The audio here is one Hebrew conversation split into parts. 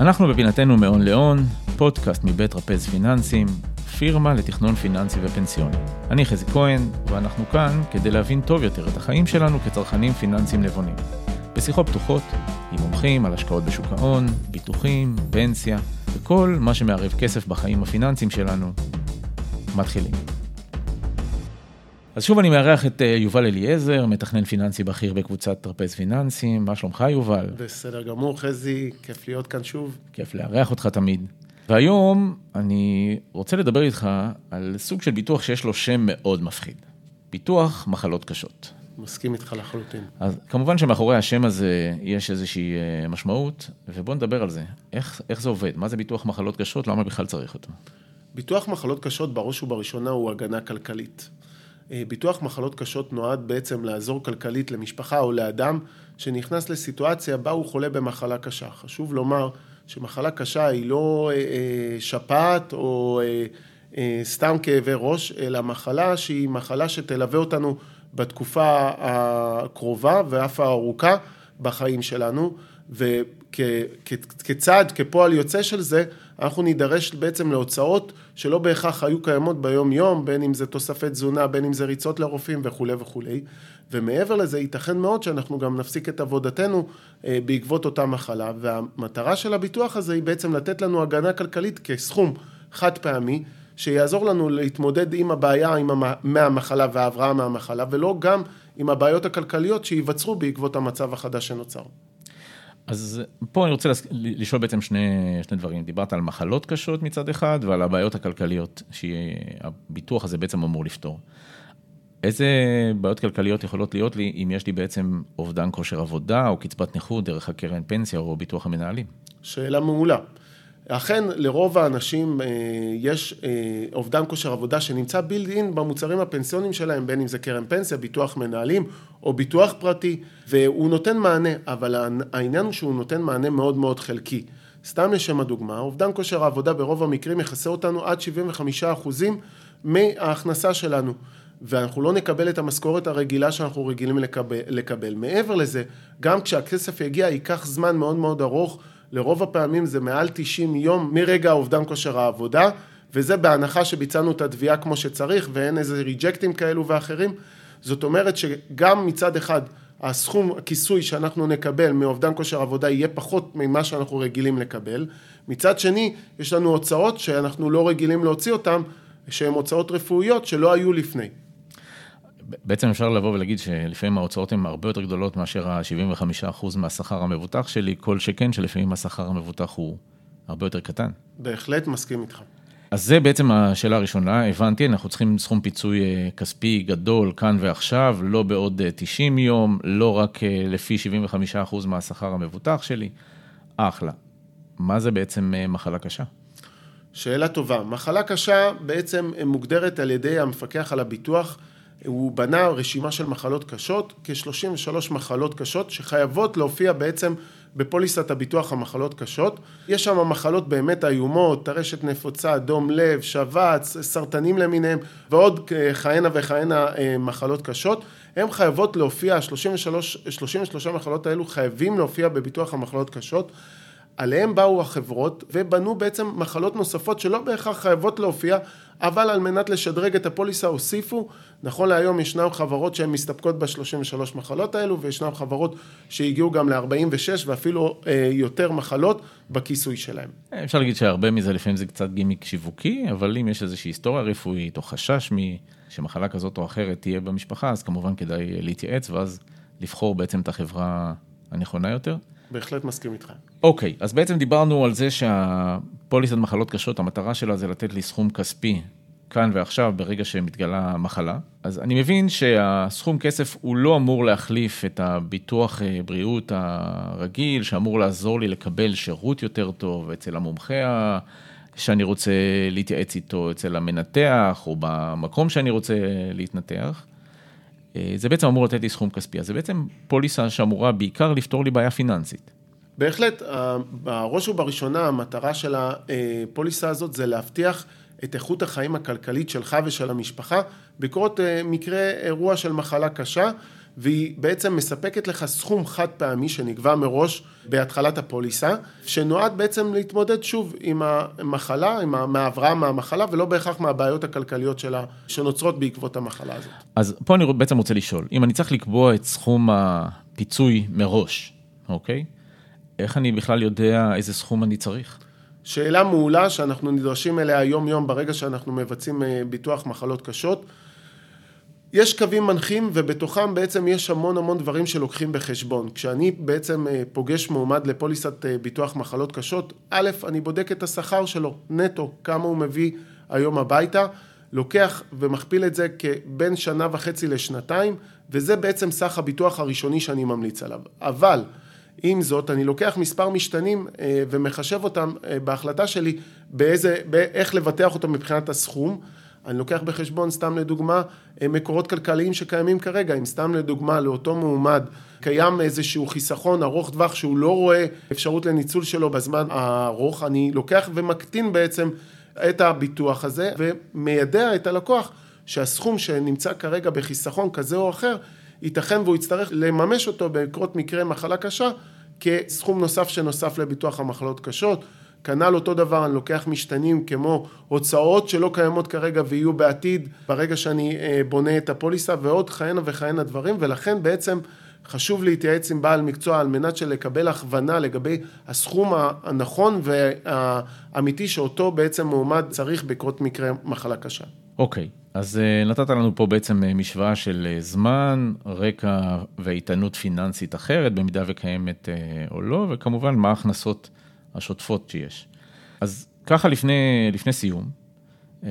אנחנו בפינתנו מהון להון, פודקאסט מבית רפז פיננסים, פירמה לתכנון פיננסי ופנסיוני. אני חזי כהן, ואנחנו כאן כדי להבין טוב יותר את החיים שלנו כצרכנים פיננסיים נבונים. בשיחות פתוחות, עם מומחים על השקעות בשוק ההון, ביטוחים, פנסיה, וכל מה שמערב כסף בחיים הפיננסיים שלנו. מתחילים. אז שוב אני מארח את אה, יובל אליעזר, מתכנן פיננסי בכיר בקבוצת טרפז פיננסים. מה שלומך יובל? בסדר גמור, חזי, כיף להיות כאן שוב. כיף לארח אותך תמיד. והיום אני רוצה לדבר איתך על סוג של ביטוח שיש לו שם מאוד מפחיד. ביטוח מחלות קשות. מסכים איתך לחלוטין. אז כמובן שמאחורי השם הזה יש איזושהי אה, משמעות, ובוא נדבר על זה. איך, איך זה עובד? מה זה ביטוח מחלות קשות? למה בכלל צריך אותו? ביטוח מחלות קשות בראש ובראשונה הוא הגנה כלכלית. אה, ביטוח מחלות קשות נועד בעצם לעזור כלכלית למשפחה או לאדם שנכנס לסיטואציה בה הוא חולה במחלה קשה. חשוב לומר שמחלה קשה היא לא אה, אה, שפעת או סתם כאבי ראש, אלא מחלה שהיא מחלה שתלווה אותנו בתקופה הקרובה ואף הארוכה בחיים שלנו, וכצעד, כפועל יוצא של זה, אנחנו נידרש בעצם להוצאות שלא בהכרח היו קיימות ביום יום, בין אם זה תוספי תזונה, בין אם זה ריצות לרופאים וכולי וכולי. ומעבר לזה, ייתכן מאוד שאנחנו גם נפסיק את עבודתנו אה, בעקבות אותה מחלה, והמטרה של הביטוח הזה היא בעצם לתת לנו הגנה כלכלית כסכום חד פעמי, שיעזור לנו להתמודד עם הבעיה עם המ... מהמחלה וההבראה מהמחלה, ולא גם עם הבעיות הכלכליות שייווצרו בעקבות המצב החדש שנוצר. אז פה אני רוצה לשאול בעצם שני, שני דברים. דיברת על מחלות קשות מצד אחד ועל הבעיות הכלכליות שהביטוח הזה בעצם אמור לפתור. איזה בעיות כלכליות יכולות להיות לי אם יש לי בעצם אובדן כושר עבודה או קצבת נכות דרך הקרן פנסיה או ביטוח המנהלים? שאלה מעולה. אכן לרוב האנשים אה, יש אה, אובדן כושר עבודה שנמצא בילד אין במוצרים הפנסיונים שלהם, בין אם זה קרן פנסיה, ביטוח מנהלים או ביטוח פרטי, והוא נותן מענה, אבל העניין הוא שהוא נותן מענה מאוד מאוד חלקי. סתם לשם הדוגמה, אובדן כושר העבודה ברוב המקרים יכסה אותנו עד 75% מההכנסה שלנו. ואנחנו לא נקבל את המשכורת הרגילה שאנחנו רגילים לקבל, לקבל. מעבר לזה, גם כשהכסף יגיע ייקח זמן מאוד מאוד ארוך לרוב הפעמים זה מעל 90 יום מרגע האובדן כושר העבודה, וזה בהנחה שביצענו את התביעה כמו שצריך ואין איזה ריג'קטים כאלו ואחרים. זאת אומרת שגם מצד אחד הסכום הכיסוי שאנחנו נקבל מאובדן כושר עבודה יהיה פחות ממה שאנחנו רגילים לקבל. מצד שני, יש לנו הוצאות שאנחנו לא רגילים להוציא אותן, שהן הוצאות רפואיות שלא היו לפני. בעצם אפשר לבוא ולהגיד שלפעמים ההוצאות הן הרבה יותר גדולות מאשר ה-75% מהשכר המבוטח שלי, כל שכן שלפעמים השכר המבוטח הוא הרבה יותר קטן. בהחלט מסכים איתך. אז זה בעצם השאלה הראשונה, הבנתי, אנחנו צריכים סכום פיצוי אה, כספי גדול כאן ועכשיו, לא בעוד 90 אה, יום, לא רק אה, לפי 75% מהשכר המבוטח שלי, אחלה. מה זה בעצם מחלה קשה? שאלה טובה. מחלה קשה בעצם מוגדרת על ידי המפקח על הביטוח הוא בנה רשימה של מחלות קשות, כ-33 מחלות קשות שחייבות להופיע בעצם בפוליסת הביטוח המחלות קשות. יש שם מחלות באמת איומות, טרשת נפוצה, דום לב, שבץ, סרטנים למיניהם ועוד כהנה וכהנה אה, מחלות קשות. הן חייבות להופיע, 33, 33 מחלות האלו חייבים להופיע בביטוח המחלות קשות. עליהם באו החברות ובנו בעצם מחלות נוספות שלא בהכרח חייבות להופיע, אבל על מנת לשדרג את הפוליסה הוסיפו, נכון להיום ישנן חברות שהן מסתפקות ב-33 מחלות האלו וישנן חברות שהגיעו גם ל-46 ואפילו אה, יותר מחלות בכיסוי שלהם. אפשר להגיד שהרבה מזה לפעמים זה קצת גימיק שיווקי, אבל אם יש איזושהי היסטוריה רפואית או חשש שמחלה כזאת או אחרת תהיה במשפחה, אז כמובן כדאי להתייעץ ואז לבחור בעצם את החברה הנכונה יותר. בהחלט מסכים איתך. אוקיי, אז בעצם דיברנו על זה שהפוליסת מחלות קשות, המטרה שלה זה לתת לי סכום כספי כאן ועכשיו, ברגע שמתגלה מחלה. אז אני מבין שהסכום כסף הוא לא אמור להחליף את הביטוח אה, בריאות הרגיל, שאמור לעזור לי לקבל שירות יותר טוב אצל המומחה שאני רוצה להתייעץ איתו, אצל המנתח, או במקום שאני רוצה להתנתח. אה, זה בעצם אמור לתת לי סכום כספי, אז זה בעצם פוליסה שאמורה בעיקר לפתור לי בעיה פיננסית. בהחלט, בראש ובראשונה המטרה של הפוליסה הזאת זה להבטיח את איכות החיים הכלכלית שלך ושל המשפחה בקרות אה, מקרה אירוע של מחלה קשה והיא בעצם מספקת לך סכום חד פעמי שנקבע מראש בהתחלת הפוליסה, שנועד בעצם להתמודד שוב עם המחלה, עם ההבראה מהמחלה, ולא בהכרח מהבעיות הכלכליות שלה, שנוצרות בעקבות המחלה הזאת. אז פה אני בעצם רוצה לשאול, אם אני צריך לקבוע את סכום הפיצוי מראש, אוקיי? איך אני בכלל יודע איזה סכום אני צריך? שאלה מעולה שאנחנו נדרשים אליה יום-יום ברגע שאנחנו מבצעים אה, ביטוח מחלות קשות. יש קווים מנחים ובתוכם בעצם יש המון המון דברים שלוקחים בחשבון. כשאני בעצם אה, פוגש מועמד לפוליסת אה, ביטוח מחלות קשות, א', אני בודק את השכר שלו, נטו, כמה הוא מביא היום הביתה, לוקח ומכפיל את זה כבין שנה וחצי לשנתיים, וזה בעצם סך הביטוח הראשוני שאני ממליץ עליו. אבל עם זאת, אני לוקח מספר משתנים אה, ומחשב אותם בהחלטה שלי באיזה, באיך לבטח אותו מבחינת הסכום. אני לוקח בחשבון, סתם לדוגמה, אה, מקורות כלכליים שקיימים כרגע. אם סתם לדוגמה לאותו מועמד קיים איזשהו חיסכון ארוך טווח שהוא לא רואה אפשרות לניצול שלו בזמן הארוך, אני לוקח ומקטין בעצם את הביטוח הזה ומיידע את הלקוח שהסכום שנמצא כרגע בחיסכון כזה או אחר ייתכן והוא יצטרך לממש אותו בקרות מקרה מחלה קשה כסכום נוסף שנוסף לביטוח המחלות קשות. כנ"ל אותו דבר, אני לוקח משתנים כמו הוצאות שלא קיימות כרגע ויהיו בעתיד ברגע שאני אה, בונה את הפוליסה ועוד כהנה וכהנה דברים ולכן בעצם חשוב להתייעץ עם בעל מקצוע על מנת שלקבל הכוונה לגבי הסכום הנכון והאמיתי שאותו בעצם מועמד צריך בקרות מקרה מחלה קשה. אוקיי, okay, אז אה, נתת לנו פה בעצם אה, משוואה של זמן, רקע ואיתנות פיננסית אחרת, במידה וקיימת או לא, וכמובן מה ההכנסות השוטפות שיש. אז ככה לפני, לפני סיום,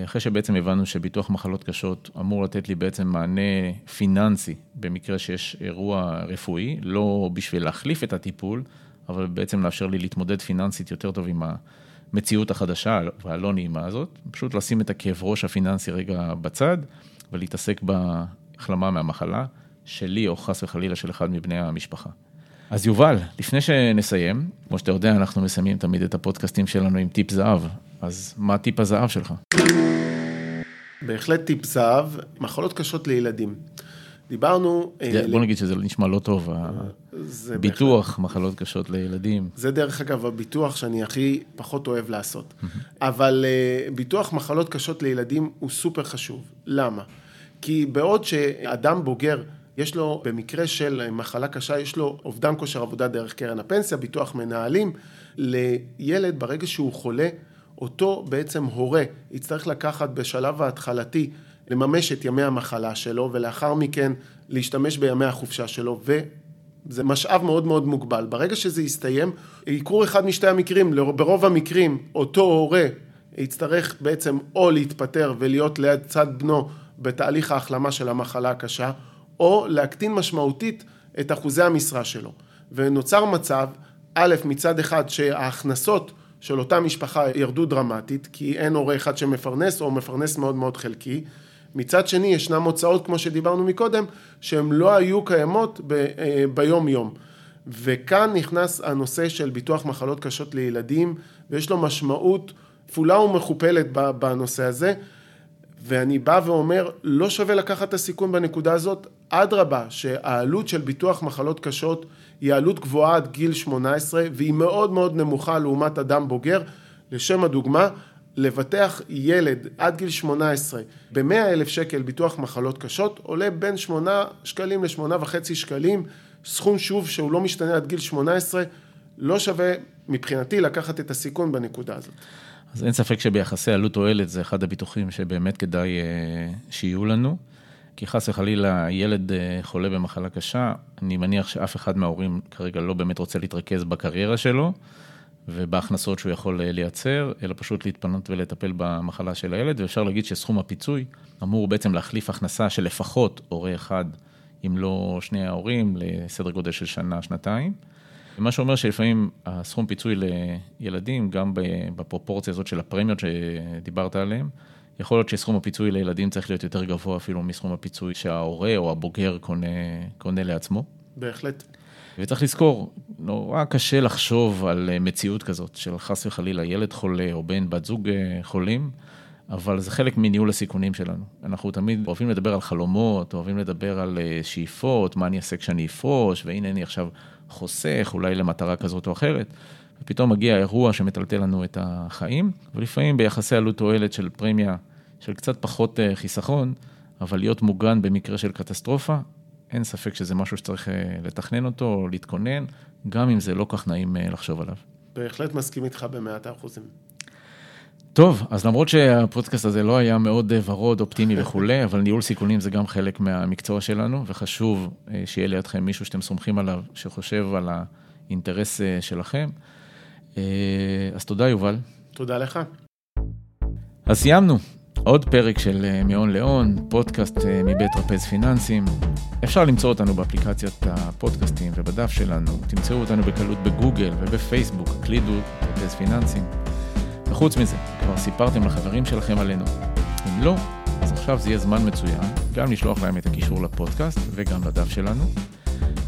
אחרי שבעצם הבנו שביטוח מחלות קשות אמור לתת לי בעצם מענה פיננסי במקרה שיש אירוע רפואי, לא בשביל להחליף את הטיפול, אבל בעצם לאפשר לי להתמודד פיננסית יותר טוב עם המציאות החדשה והלא נעימה הזאת, פשוט לשים את הכאב ראש הפיננסי רגע בצד ולהתעסק בהחלמה מהמחלה שלי או חס וחלילה של אחד מבני המשפחה. אז יובל, לפני שנסיים, כמו שאתה יודע, אנחנו מסיימים תמיד את הפודקאסטים שלנו עם טיפ זהב, אז מה טיפ הזהב שלך? בהחלט טיפ זהב, מחלות קשות לילדים. דיברנו... אה, בוא נגיד שזה נשמע לא טוב, ביטוח מחלות קשות לילדים. זה דרך אגב הביטוח שאני הכי פחות אוהב לעשות. אבל אה, ביטוח מחלות קשות לילדים הוא סופר חשוב. למה? כי בעוד שאדם בוגר יש לו, במקרה של מחלה קשה, יש לו אובדן כושר עבודה דרך קרן הפנסיה, ביטוח מנהלים. לילד, ברגע שהוא חולה, אותו בעצם הורה יצטרך לקחת בשלב ההתחלתי, לממש את ימי המחלה שלו, ולאחר מכן להשתמש בימי החופשה שלו, וזה משאב מאוד מאוד מוגבל. ברגע שזה יסתיים, יקרו אחד משתי המקרים, ברוב המקרים אותו הורה יצטרך בעצם או להתפטר ולהיות ליד צד בנו בתהליך ההחלמה של המחלה הקשה, או להקטין משמעותית את אחוזי המשרה שלו. ונוצר מצב, א', מצד אחד שההכנסות של אותה משפחה ירדו דרמטית, כי אין הורה אחד שמפרנס או מפרנס מאוד מאוד חלקי. מצד שני, ישנם הוצאות, כמו שדיברנו מקודם, שהן לא היו קיימות ב, אה, ביום יום. וכאן נכנס הנושא של ביטוח מחלות קשות לילדים, ויש לו משמעות כפולה ומכופלת בנושא הזה. ואני בא ואומר, לא שווה לקחת את הסיכון בנקודה הזאת, אדרבה, שהעלות של ביטוח מחלות קשות היא עלות גבוהה עד גיל 18 והיא מאוד מאוד נמוכה לעומת אדם בוגר. לשם הדוגמה, לבטח ילד עד גיל 18 ב-100 אלף שקל ביטוח מחלות קשות עולה בין 8 שקלים ל-8.5 שקלים, סכום שוב שהוא לא משתנה עד גיל 18, לא שווה מבחינתי לקחת את הסיכון בנקודה הזאת. אז אין ספק שביחסי עלות תועלת זה אחד הביטוחים שבאמת כדאי אה, שיהיו לנו. כי חס וחלילה ילד אה, חולה במחלה קשה, אני מניח שאף אחד מההורים כרגע לא באמת רוצה להתרכז בקריירה שלו ובהכנסות שהוא יכול אה, לייצר, אלא פשוט להתפנות ולטפל במחלה של הילד, ואפשר להגיד שסכום הפיצוי אמור בעצם להחליף הכנסה של לפחות הורה אחד, אם לא שני ההורים, לסדר גודל של שנה, שנתיים. מה שאומר שלפעמים הסכום פיצוי לילדים, גם בפרופורציה הזאת של הפרמיות שדיברת עליהן, יכול להיות שסכום הפיצוי לילדים צריך להיות יותר גבוה אפילו מסכום הפיצוי שההורה או הבוגר קונה, קונה לעצמו. בהחלט. וצריך לזכור, נורא קשה לחשוב על מציאות כזאת של חס וחלילה ילד חולה או בן בת זוג אה, חולים, אבל זה חלק מניהול הסיכונים שלנו. אנחנו תמיד אוהבים לדבר על חלומות, אוהבים לדבר על אה, שאיפות, מה אני אעשה כשאני אפרוש, והנה אני עכשיו חוסך, אולי למטרה כזאת או אחרת. ופתאום מגיע אירוע שמטלטל לנו את החיים, ולפעמים ביחסי עלות תועלת של פרמיה של קצת פחות אה, חיסכון, אבל להיות מוגן במקרה של קטסטרופה, אין ספק שזה משהו שצריך אה, לתכנן אותו, או להתכונן, גם אם זה לא כך נעים לחשוב עליו. בהחלט מסכים איתך במאת האחוזים. טוב, אז למרות שהפודקאסט הזה לא היה מאוד אה, ורוד, אופטימי וכולי, אבל ניהול סיכונים זה גם חלק מהמקצוע שלנו, וחשוב אה, שיהיה לידכם מישהו שאתם סומכים עליו, שחושב על האינטרס אה, שלכם. אז תודה, יובל. תודה לך. אז סיימנו. עוד פרק של מהון להון, פודקאסט מבית רפז פיננסים. אפשר למצוא אותנו באפליקציית הפודקאסטים ובדף שלנו. תמצאו אותנו בקלות בגוגל ובפייסבוק, הקלידו רפז פיננסים. וחוץ מזה, כבר סיפרתם לחברים שלכם עלינו. אם לא, אז עכשיו זה יהיה זמן מצוין גם לשלוח להם את הקישור לפודקאסט וגם לדף שלנו.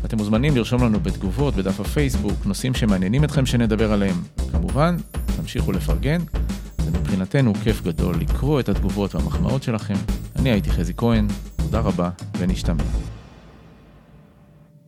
אתם מוזמנים לרשום לנו בתגובות בדף הפייסבוק, נושאים שמעניינים אתכם שנדבר עליהם. כמובן, תמשיכו לפרגן, זה מבחינתנו כיף גדול לקרוא את התגובות והמחמאות שלכם. אני הייתי חזי כהן, תודה רבה ונשתמע.